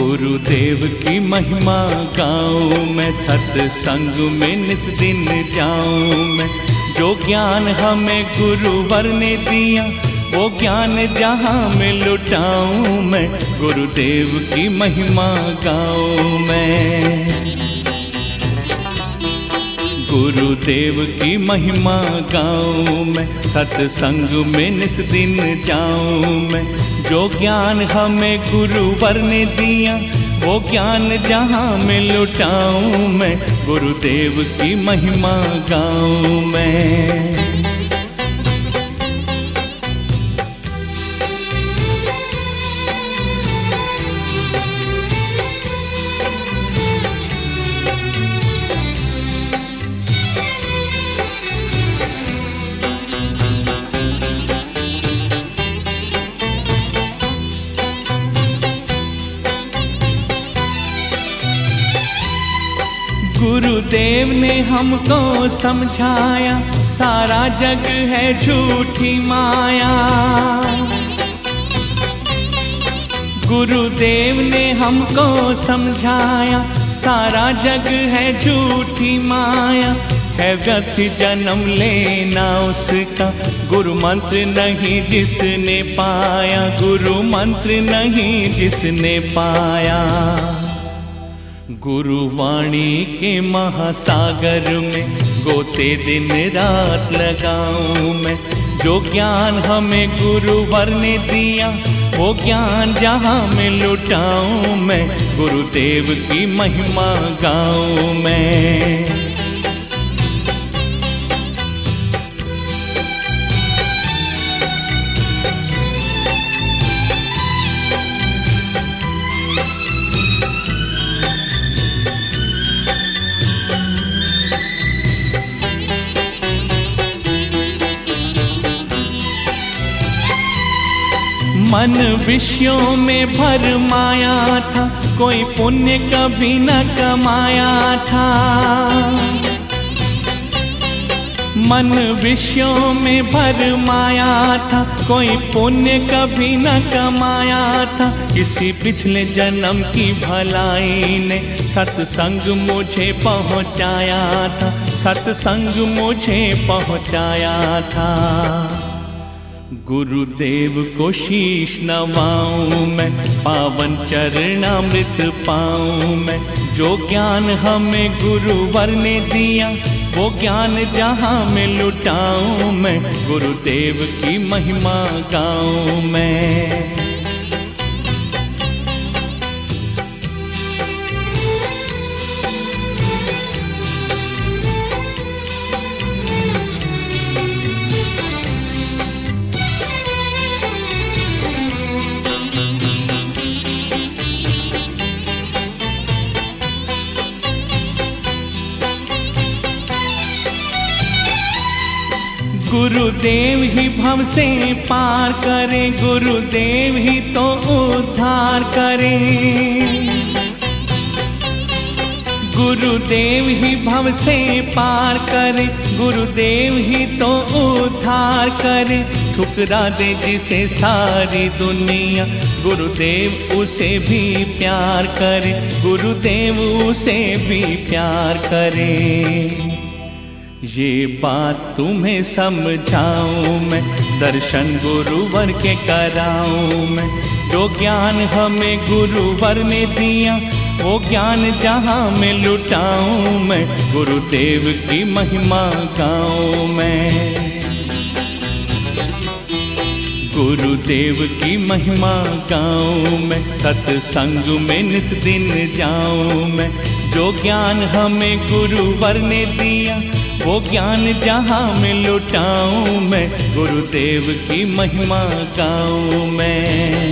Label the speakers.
Speaker 1: गुरुदेव की महिमा गाऊं मैं, सत्संग में निस दिन जाऊँ मैं। जो ज्ञान हमें गुरुवर ने दिया, वो ज्ञान जहाँ में लुटाऊं मैं। गुरुदेव की महिमा गाऊं मैं। गुरुदेव की महिमा गाऊं मैं, सत्संग में निस दिन जाऊँ मैं। जो ज्ञान हमें गुरुवर ने दिया, वो ज्ञान जहाँ में लुटाऊं मैं। गुरुदेव की महिमा गाऊं मैं। गुरुदेव ने हमको समझाया, सारा जग है झूठी माया। गुरुदेव ने हमको समझाया, सारा जग है झूठी माया। है व्यर्थ जन्म लेना उसका, गुरु मंत्र नहीं जिसने पाया, गुरु मंत्र नहीं जिसने पाया। गुरुवाणी के महासागर में गोते दिन रात लगाऊँ मैं। जो ज्ञान हमें गुरुवर ने दिया, वो ज्ञान जहाँ में लुटाऊं मैं। गुरुदेव की महिमा गाऊं मैं। मन विषयों में भर माया था, कोई पुण्य कभी न कमाया था। मन विषयों में भर माया था, कोई पुण्य कभी न कमाया था। किसी पिछले जन्म की भलाई ने सत्संग मुझे पहुँचाया था, सत्संग मुझे पहुँचाया था। गुरुदेव को शीश नवाऊं मैं, पावन चरणामृत पाऊँ मैं। जो ज्ञान हमें गुरुवर ने दिया, वो ज्ञान जहाँ में लुटाऊं मैं। गुरुदेव की महिमा गाऊं मैं। गुरुदेव ही भव से पार करे, गुरुदेव ही तो उद्धार करे। गुरुदेव ही भव से पार करे, गुरुदेव ही तो उद्धार करे। ठुकरा दे जिसे सारी दुनिया, गुरुदेव उसे भी प्यार करे, गुरुदेव उसे भी प्यार करे। ये बात तुम्हें समझाऊं मैं, दर्शन गुरुवर के कराऊं मैं। जो ज्ञान हमें गुरुवर ने दिया, वो ज्ञान जहाँ में लुटाऊं मैं। गुरुदेव की महिमा गाऊं मैं। गुरुदेव की महिमा गाऊं मैं, सत्संग में निस दिन जाऊँ मैं। जो ज्ञान हमें गुरुवर ने दिया वो ज्ञान जहाँ में लुटाऊं मैं गुरुदेव की महिमा गाऊं मैं।